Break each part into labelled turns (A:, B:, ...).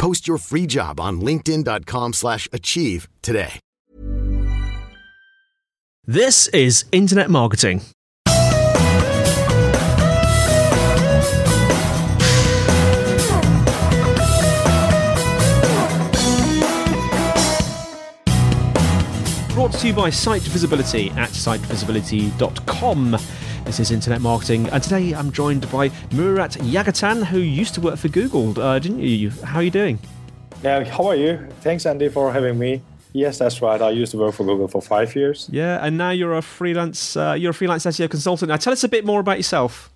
A: Post your free job on linkedin.com/achieve slash achieve today.
B: This is Internet Marketing. Brought to you by Site Visibility at sitevisibility.com. This is Internet Marketing, and today I'm joined by Murat Yatagan, who used to work for Google, uh, didn't you? How are you doing?
C: Yeah, how are you? Thanks, Andy, for having me. Yes, that's right. I used to work for Google for five years.
B: Yeah, and now you're a freelance. Uh, you're a freelance SEO consultant. Now, tell us a bit more about yourself.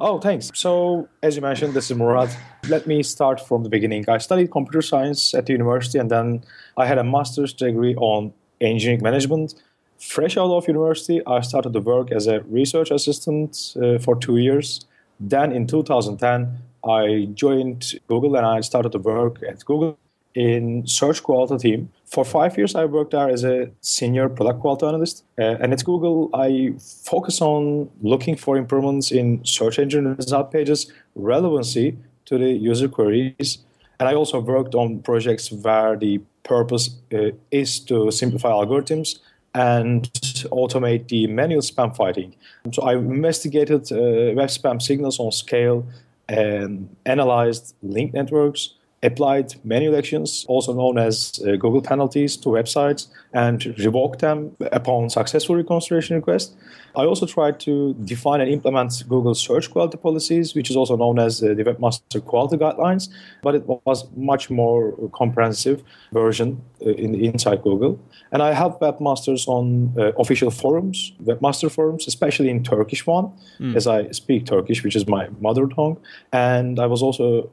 C: Oh, thanks. So, as you mentioned, this is Murat. Let me start from the beginning. I studied computer science at the university, and then I had a master's degree on engineering management. Fresh out of university, I started to work as a research assistant uh, for two years. Then, in 2010, I joined Google and I started to work at Google in search quality team. For five years, I worked there as a senior product quality analyst. Uh, and at Google, I focus on looking for improvements in search engine result pages, relevancy to the user queries. And I also worked on projects where the purpose uh, is to simplify algorithms and automate the manual spam fighting. So I investigated uh, web spam signals on scale and analyzed link networks, applied manual actions, also known as uh, Google penalties, to websites and revoked them upon successful reconciliation request. I also tried to define and implement Google search quality policies, which is also known as uh, the Webmaster Quality Guidelines, but it was much more comprehensive version uh, in inside Google. And I help webmasters on uh, official forums, webmaster forums, especially in Turkish one,
B: Hmm.
C: as I speak Turkish, which is my mother tongue. And I was also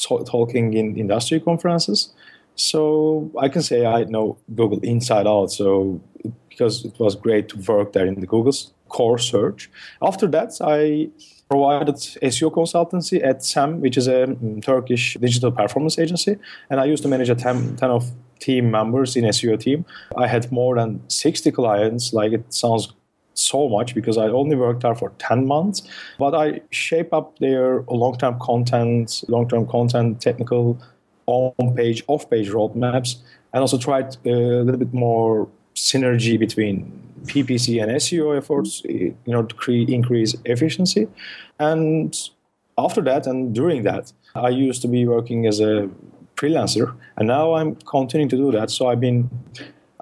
C: talking in industry conferences. So I can say I know Google inside out. So because it was great to work there in the Google's core search. After that, I provided SEO consultancy at SAM, which is a mm, Turkish digital performance agency, and I used to manage a 10, 10 of team members in SEO team. I had more than 60 clients. Like it sounds so much because I only worked there for 10 months, but I shape up their long-term content, long-term content, technical on-page, off-page roadmaps, and also tried uh, a little bit more synergy between PPC and SEO efforts in order to cre- increase efficiency. And after that and during that, I used to be working as a freelancer, and now I'm continuing to do that. So I've been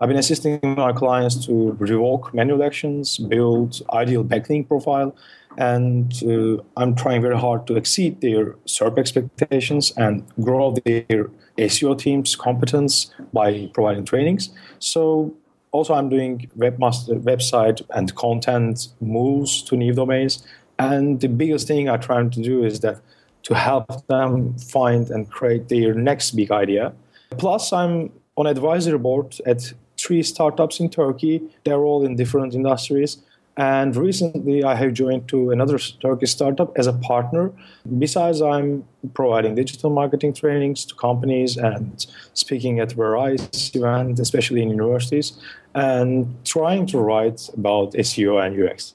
C: I've been assisting my clients to revoke manual actions, build ideal backlink profile, and uh, I'm trying very hard to exceed their SERP expectations and grow their SEO team's competence by providing trainings. So also I'm doing webmaster website and content moves to new domains. And the biggest thing I'm trying to do is that to help them find and create their next big idea. Plus, I'm on advisory board at three startups in Turkey. They're all in different industries. And recently, I have joined to another Turkish startup as a partner. Besides, I'm providing digital marketing trainings to companies and speaking at various events, especially in universities, and trying to write about SEO and UX.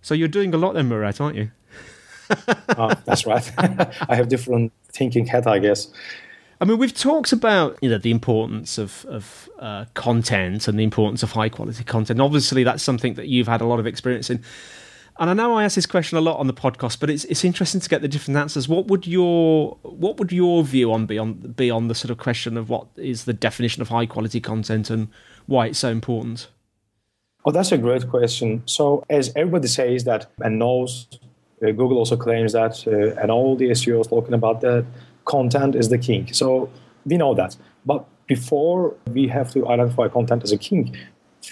B: So you're doing a lot then, Murat, aren't you?
C: Uh, that's right. I have different thinking hat, I guess.
B: I mean, we've talked about you know the importance of of uh, content and the importance of high quality content. Obviously, that's something that you've had a lot of experience in. And I know I ask this question a lot on the podcast, but it's it's interesting to get the different answers. What would your what would your view on be on be on the sort of question of what is the definition of high quality content and why it's so important?
C: Oh, that's a great question. So, as everybody says that and knows, uh, Google also claims that, uh, and all the SEOs talking about that content is the king. So we know that. But before we have to identify content as a king,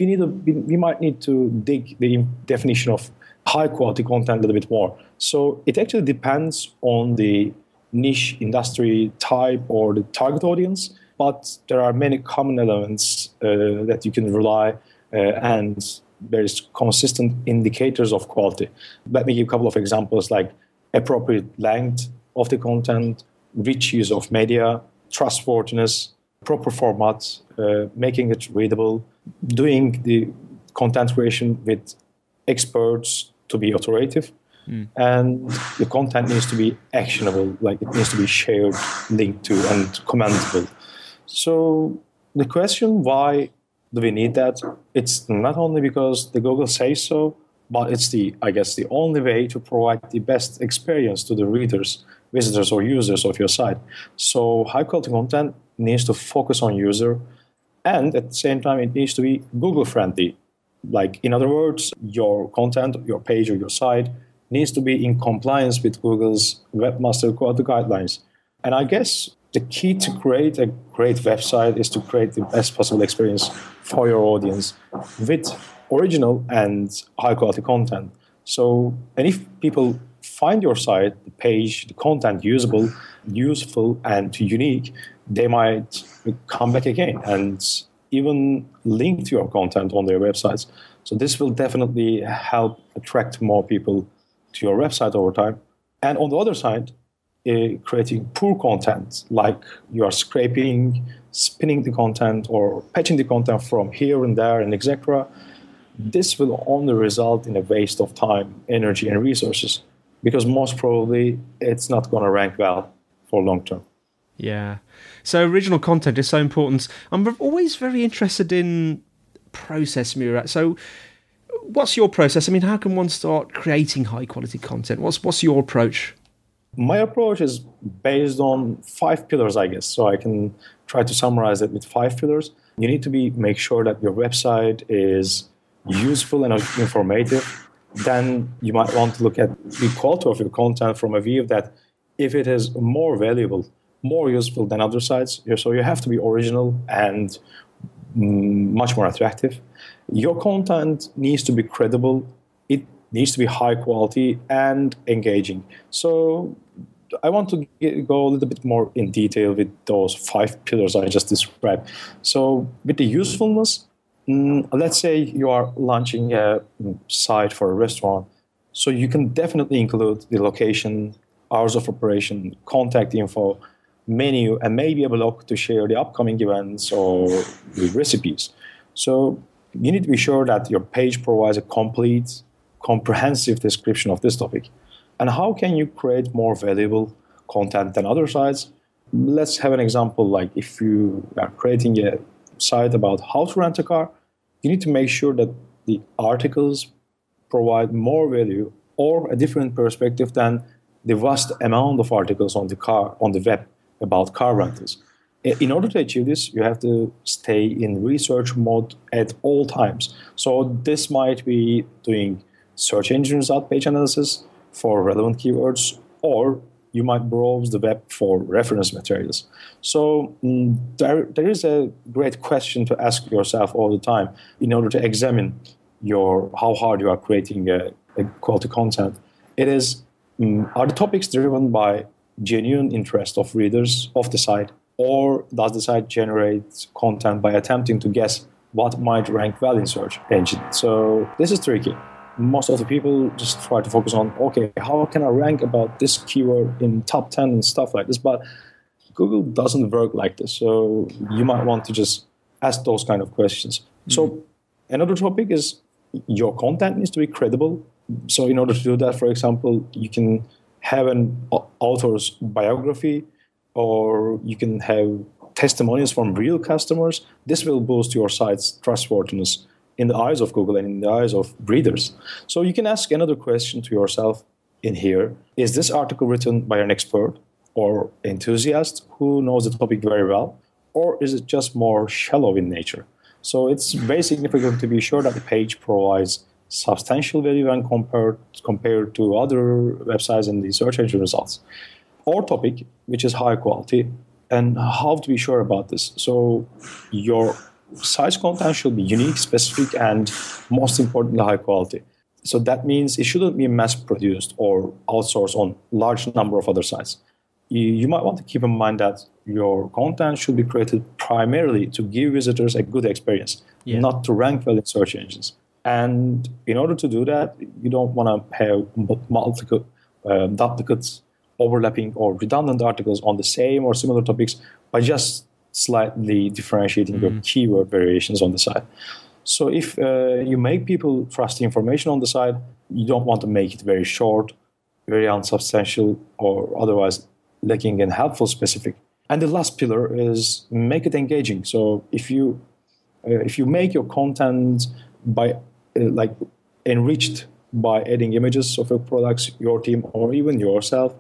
C: we need to, we might need to dig the definition of high quality content a little bit more. So it actually depends on the niche industry type or the target audience, but there are many common elements uh, that you can rely uh, and there's consistent indicators of quality. Let me give a couple of examples like appropriate length of the content, rich use of media, trustworthiness, proper format, uh, making it readable, doing the content creation with experts to be authoritative. Mm. And the content needs to be actionable, like it needs to be shared, linked to, and commentable. So the question why do we need that? It's not only because the Google says so, but it's the I guess the only way to provide the best experience to the readers, visitors, or users of your site. So high quality content needs to focus on user, and at the same time it needs to be Google friendly. Like in other words, your content, your page, or your site needs to be in compliance with Google's Webmaster Quality Guidelines. And I guess the key to create a great website is to create the best possible experience for your audience with original and high quality content. So, and if people find your site, the page, the content usable, useful, and unique, they might come back again and even link to your content on their websites. So, this will definitely help attract more people to your website over time. And on the other side, uh, creating poor content, like you are scraping, spinning the content, or patching the content from here and there, and etc., this will only result in a waste of time, energy, and resources because most probably it's not going to rank well for long term.
B: Yeah. So original content is so important. I'm always very interested in process, Murat. So what's your process? I mean, how can one start creating high quality content? What's what's your approach?
C: My approach is based on five pillars, I guess. So I can try to summarize it with five pillars. You need to be make sure that your website is useful and informative. Then you might want to look at the quality of your content from a view that if it is more valuable, more useful than other sites, so you have to be original and mm, much more attractive. Your content needs to be credible. It needs to be high quality and engaging. So I want to go a little bit more in detail with those five pillars I just described. So, with the usefulness, mm, let's say you are launching a site for a restaurant. So, you can definitely include the location, hours of operation, contact info, menu, and maybe a blog to share the upcoming events or the recipes. So, you need to be sure that your page provides a complete, comprehensive description of this topic. And how can you create more valuable content than other sites? Let's have an example like if you are creating a site about how to rent a car, you need to make sure that the articles provide more value or a different perspective than the vast amount of articles on the car on the web about car rentals. In order to achieve this, you have to stay in research mode at all times. So this might be doing search engine result page analysis, for relevant keywords, or you might browse the web for reference materials. So mm, there, there is a great question to ask yourself all the time in order to examine your how hard you are creating a, a quality content. It is um, are the topics driven by genuine interest of readers of the site, or does the site generate content by attempting to guess what might rank well in search engine? So this is tricky most of the people just try to focus on okay how can i rank about this keyword in top 10 and stuff like this? But google doesn't work like this. So you might want to just ask those kind of questions. Mm-hmm. so another topic is your content needs to be credible. So in order to do that for example you can have an author's biography or you can have testimonials from real customers. This will boost your site's trustworthiness in the eyes of Google and in the eyes of readers. So you can ask another question to yourself in here Is this article written by an expert or enthusiast who knows the topic very well? Or is it just more shallow in nature? So it's very significant to be sure that the page provides substantial value when compared, compared to other websites in the search engine results. Or topic, which is high quality, and how to be sure about this. So your site's content should be unique, specific, and most importantly, high quality. So that means it shouldn't be mass produced or outsourced on large number of other sites. You, you might want to keep in mind that your content should be created primarily to give visitors a good experience, yeah. not to rank well in search engines. And in order to do that, you don't want to have multiple uh, duplicates, overlapping, or redundant articles on the same or similar topics by just slightly differentiating mm-hmm. your keyword variations on the site. So if uh, you make people trust the information on the site, you don't want to make it very short, very unsubstantial, or otherwise lacking in helpful specific. And the last pillar is make it engaging. So if you uh, if you make your content by uh, like enriched by adding images of your products, your team, or even yourself,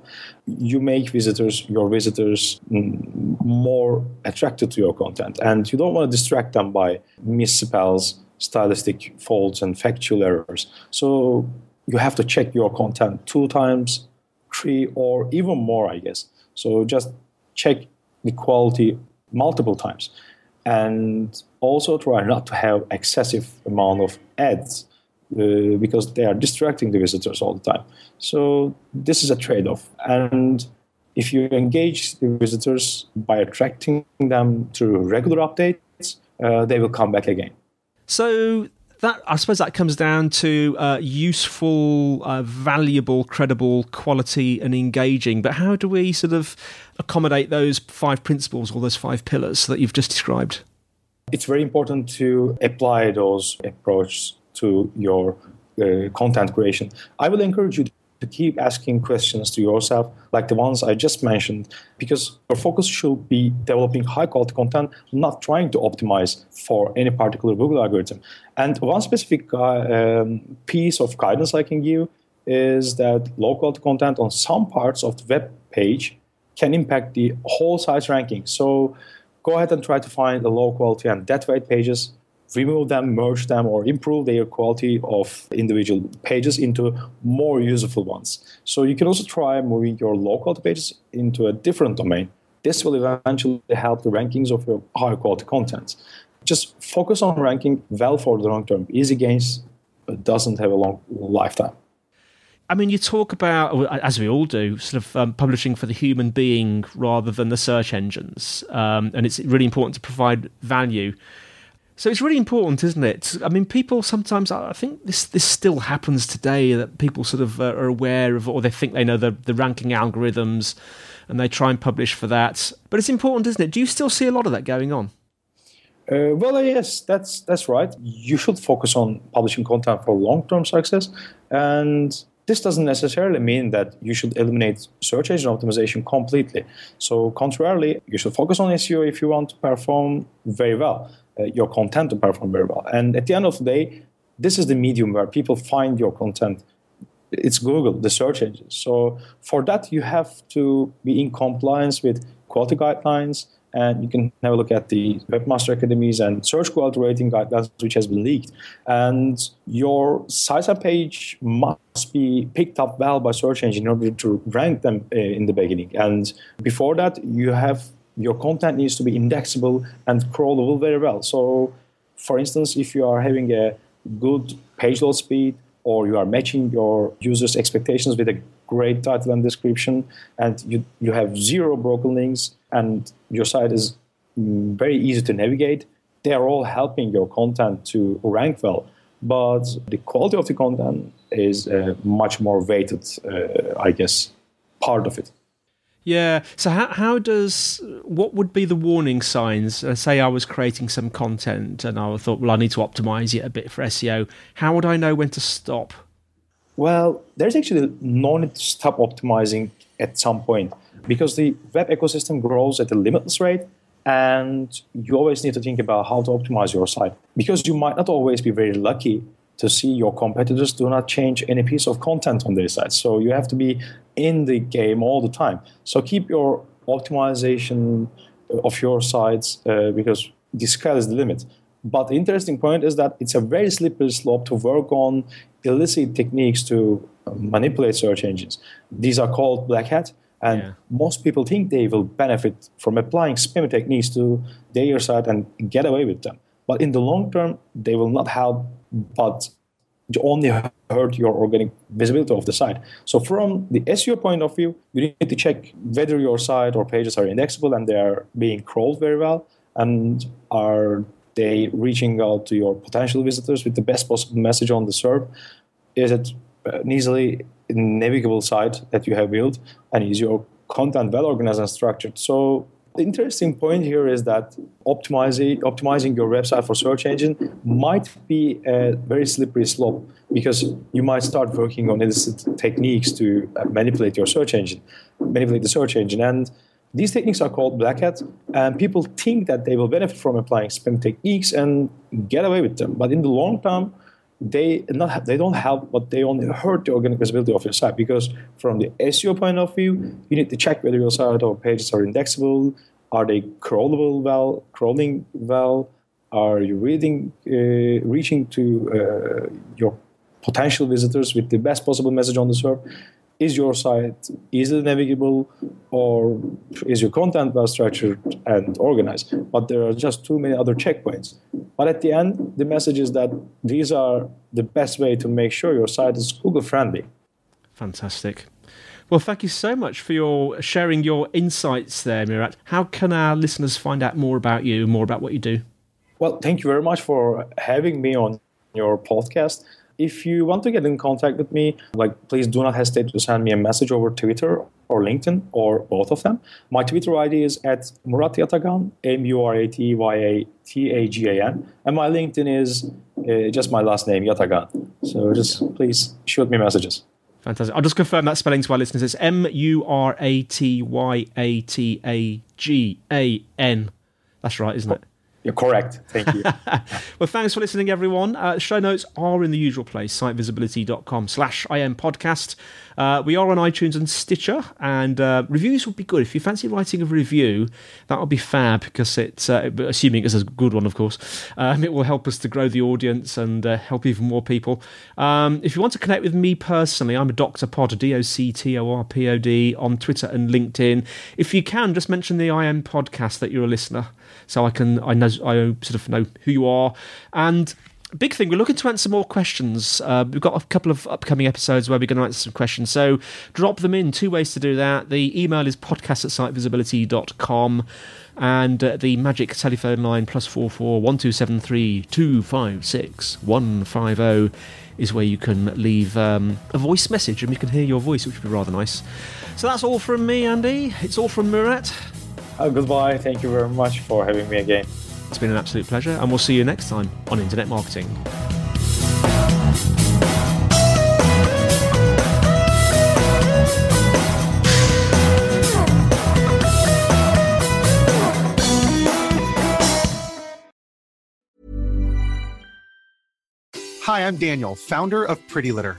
C: you make visitors, your visitors, mm, more attracted to your content. And you don't want to distract them by misspells, stylistic faults, and factual errors. So you have to check your content two times, three, or even more, I guess. So just check the quality multiple times. And also try not to have excessive amount of ads uh, because they are distracting the visitors all the time. So this is a trade-off. And if you engage the visitors by attracting them through regular updates, uh, they will come back again.
B: So that I suppose that comes down to uh, useful, uh, valuable, credible, quality, and engaging. But how do we sort of accommodate those five principles or those five pillars that you've just described?
C: It's very important to apply those approaches to your uh, content creation. I will encourage you to keep asking questions to yourself, like the ones I just mentioned, because your focus should be developing high quality content, not trying to optimize for any particular Google algorithm. And one specific uh, um, piece of guidance I can give is that low quality content on some parts of the web page can impact the whole site's ranking. So go ahead and try to find the low quality and dead weight pages remove them, merge them, or improve their quality of individual pages into more useful ones. So you can also try moving your quality pages into a different domain. This will eventually help the rankings of your high quality content. Just focus on ranking well for the long term. Easy gains doesn't have a long lifetime.
B: I mean, you talk about, as we all do, sort of um, publishing for the human being rather than the search engines. Um, and it's really important to provide value. So it's really important, isn't it? I mean, people sometimes, I think this this still happens today that people sort of uh, are aware of, or they think they know the, the ranking algorithms and they try and publish for that. But it's important, isn't it? Do you still see a lot of that going on?
C: Uh, well, yes, that's that's right. You should focus on publishing content for long-term success, and this doesn't necessarily mean that you should eliminate search engine optimization completely. So, contrarily, you should focus on SEO if you want to perform very well uh, your content to perform very well. And at the end of the day, this is the medium where people find your content. It's Google, the search engine. So for that, you have to be in compliance with quality guidelines, and you can have a look at the Webmaster Academies and search quality rating guidelines, which has been leaked. And your and page must be picked up well by search engine in order to rank them uh, in the beginning. And before that, you have your content needs to be indexable and crawlable very well. So, for instance, if you are having a good page load speed or you are matching your users' expectations with a great title and description, and you, you have zero broken links, and your site is mm, very easy to navigate, they are all helping your content to rank well. But the quality of the content is uh, much more weighted, uh, I guess, part of it.
B: Yeah. So how how does what would be the warning signs? Uh, say I was creating some content and I thought, well, I need to optimize it a bit for SEO. How would I know when to stop?
C: Well, there's actually no need to stop optimizing at some point because the web ecosystem grows at a limitless rate, and you always need to think about how to optimize your site because you might not always be very lucky to see your competitors do not change any piece of content on their site. So you have to be in the game all the time. So keep your optimization of your sites uh, because the sky is the limit. But the interesting point is that it's a very slippery slope to work on illicit techniques to uh, manipulate search engines. These are called black hat, and yeah. most people think they will benefit from applying spam techniques to their site and get away with them. But in the long term, they will not help but only hurt your organic visibility of the site. So from the SEO point of view, you need to check whether your site or pages are indexable and they are being crawled very well and are they reaching out to your potential visitors with the best possible message on the SERP? Is it uh, an easily navigable site that you have built and is your content well organized and structured? So the interesting point here is that optimizing, optimizing your website for search engine might be a very slippery slope because you might start working on illicit techniques to uh, manipulate your search engine, manipulate the search engine. And these techniques are called black hat, and people think that they will benefit from applying spam techniques and get away with them. But in the long term, they not they don't help, but they only hurt the organic visibility of your site because from the SEO point of view, you need to check whether your site or pages are indexable. Are they crawlable well? Crawling well? Are you reading, uh, reaching to uh, your potential visitors with the best possible message on the SERP? Is your site easily navigable or is your content well structured and organized but there are just too many other checkpoints but at the end the message is that these are the best way to make sure your site is google friendly
B: fantastic well, thank you so much for your sharing your insights there, Murat. How can our listeners find out more about you, more about what you do?
C: Well, thank you very much for having me on your podcast. If you want to get in contact with me, like please do not hesitate to send me a message over Twitter or LinkedIn or both of them. My Twitter ID is at Murat Yatagan, M-U-R-A-T-Y-A-T-A-G-A-N, and my LinkedIn is uh, just my last name, Yatagan. So just please shoot me messages.
B: Fantastic. I'll just confirm that spelling to our listeners. It's M U R A T Y A T A G A N. That's right, isn't it?
C: You're correct. Thank you.
B: well, thanks for listening, everyone. Uh, show notes are in the usual place, sitevisibility.com slash IM podcast. Uh, we are on iTunes and Stitcher, and uh, reviews would be good. If you fancy writing a review, that would be fab because it's, uh, assuming it's a good one, of course, um, it will help us to grow the audience and uh, help even more people. Um, if you want to connect with me personally, I'm a Dr. Pod, D O C T O R P O D, on Twitter and LinkedIn. If you can, just mention the IM podcast that you're a listener so I can I know I sort of know who you are. And big thing, we're looking to answer more questions. Uh, we've got a couple of upcoming episodes where we're going to answer some questions. So drop them in. Two ways to do that. The email is podcast at sitevisibility.com and uh, the magic telephone line plus four four one two seven three two five six one five zero is where you can leave um, a voice message and we can hear your voice, which would be rather nice. So that's all from me, Andy. It's all from Murat.
C: Uh, goodbye. Thank you very much for having me again.
B: It's been an absolute pleasure, and we'll see you next time on Internet Marketing.
D: Hi, I'm Daniel, founder of Pretty Litter.